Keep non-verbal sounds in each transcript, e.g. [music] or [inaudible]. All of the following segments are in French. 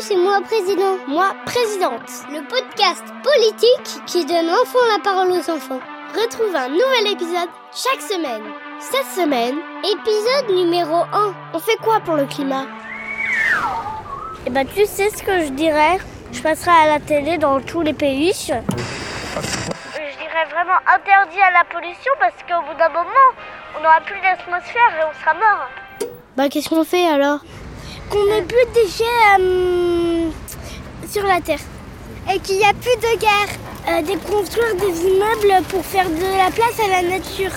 c'est moi président. Moi présidente. Le podcast politique qui donne enfin la parole aux enfants. Retrouve un nouvel épisode chaque semaine. Cette semaine, épisode numéro 1. On fait quoi pour le climat? Eh ben tu sais ce que je dirais? Je passerai à la télé dans tous les pays. Je dirais vraiment interdit à la pollution parce qu'au bout d'un moment, on n'aura plus d'atmosphère et on sera mort. Bah qu'est-ce qu'on fait alors? Qu'on n'ait plus de déchets euh, sur la Terre. Et qu'il n'y a plus de guerre. Euh, de construire des immeubles pour faire de la place à la nature.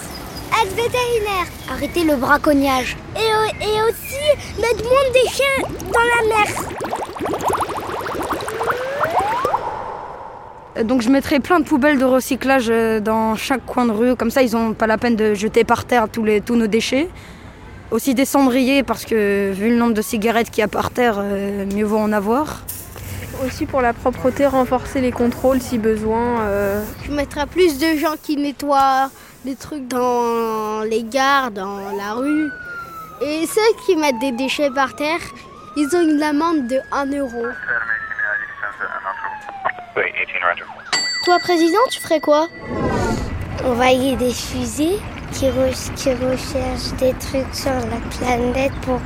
Être vétérinaire. Arrêter le braconniage. Et, et aussi mettre moins de déchets dans la mer. Donc je mettrai plein de poubelles de recyclage euh, dans chaque coin de rue, comme ça ils n'ont pas la peine de jeter par terre tous, les, tous nos déchets. Aussi des cendriers parce que vu le nombre de cigarettes qu'il y a par terre, euh, mieux vaut en avoir. Aussi pour la propreté, renforcer les contrôles si besoin. Euh... Je mettrai plus de gens qui nettoient des trucs dans les gares, dans la rue. Et ceux qui mettent des déchets par terre, ils ont une amende de 1 euro. Toi, président, tu ferais quoi? Envoyer des fusées qui, re- qui recherchent des trucs sur la planète pour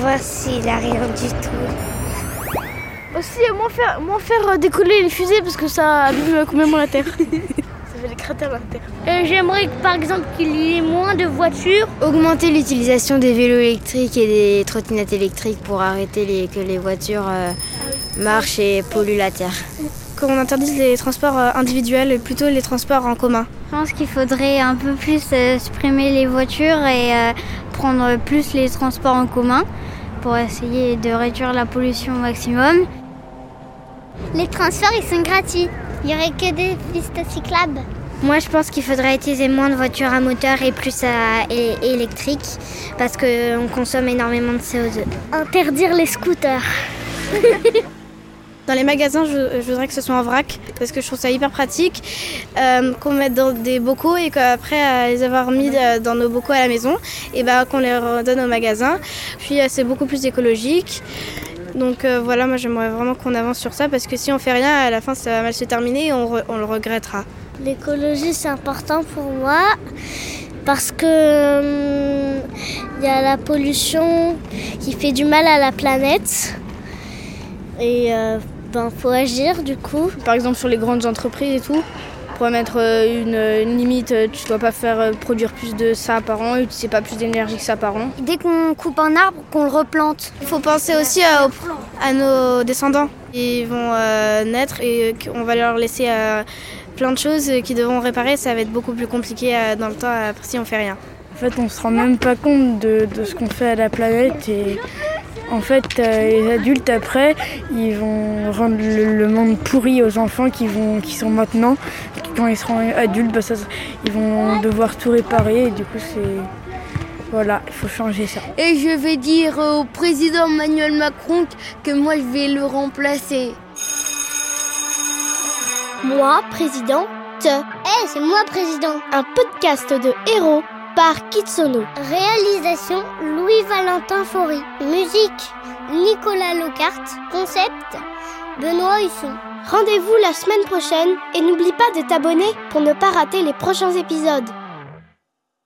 voir s'il a rien du tout. Aussi, moins faire, moins faire euh, décoller les fusées parce que ça abîme complètement la Terre. [laughs] ça fait des cratères dans la Terre. Euh, J'aimerais par exemple qu'il y ait moins de voitures. Augmenter l'utilisation des vélos électriques et des trottinettes électriques pour arrêter les, que les voitures euh, marchent et polluent la terre. Qu'on interdise les transports euh, individuels et plutôt les transports en commun. Je pense qu'il faudrait un peu plus euh, supprimer les voitures et euh, prendre plus les transports en commun pour essayer de réduire la pollution au maximum. Les transferts, ils sont gratuits. Il n'y aurait que des pistes cyclables. Moi, je pense qu'il faudrait utiliser moins de voitures à moteur et plus à é- électrique parce qu'on consomme énormément de CO2. Interdire les scooters. [laughs] Dans les magasins, je, je voudrais que ce soit en vrac parce que je trouve ça hyper pratique. euh, qu'on mette dans des bocaux et qu'après à les avoir mis euh, dans nos bocaux à la maison, et ben qu'on les redonne au magasin. Puis euh, c'est beaucoup plus écologique. Donc euh, voilà, moi j'aimerais vraiment qu'on avance sur ça parce que si on fait rien, à la fin ça va mal se terminer et on, re- on le regrettera. L'écologie, c'est important pour moi parce que hum, il y a la pollution qui fait du mal à la planète et euh, ben faut agir du coup. Par exemple sur les grandes entreprises et tout, on pourrait mettre euh, une, une limite, euh, tu dois pas faire euh, produire plus de ça par an, utiliser pas plus d'énergie que ça par an. Dès qu'on coupe un arbre, qu'on le replante. Il faut penser aussi à, nos descendants. Ils vont euh, naître et euh, on va leur laisser euh, plein de choses qu'ils devront réparer. Ça va être beaucoup plus compliqué euh, dans le temps après si on fait rien. En fait, on se rend même pas compte de, de ce qu'on fait à la planète et en fait, euh, les adultes après, ils vont rendre le, le monde pourri aux enfants qui vont, qui sont maintenant. Quand ils seront adultes, bah, ça- ils vont devoir tout réparer et du coup, c'est voilà, il faut changer ça. Et je vais dire au président Emmanuel Macron que moi je vais le remplacer. Moi, président, Eh, c'est moi président. un podcast de héros par Kitsono. Réalisation Louis-Valentin Faury. Musique Nicolas Locarte. Concept Benoît Husson. Rendez-vous la semaine prochaine et n'oublie pas de t'abonner pour ne pas rater les prochains épisodes.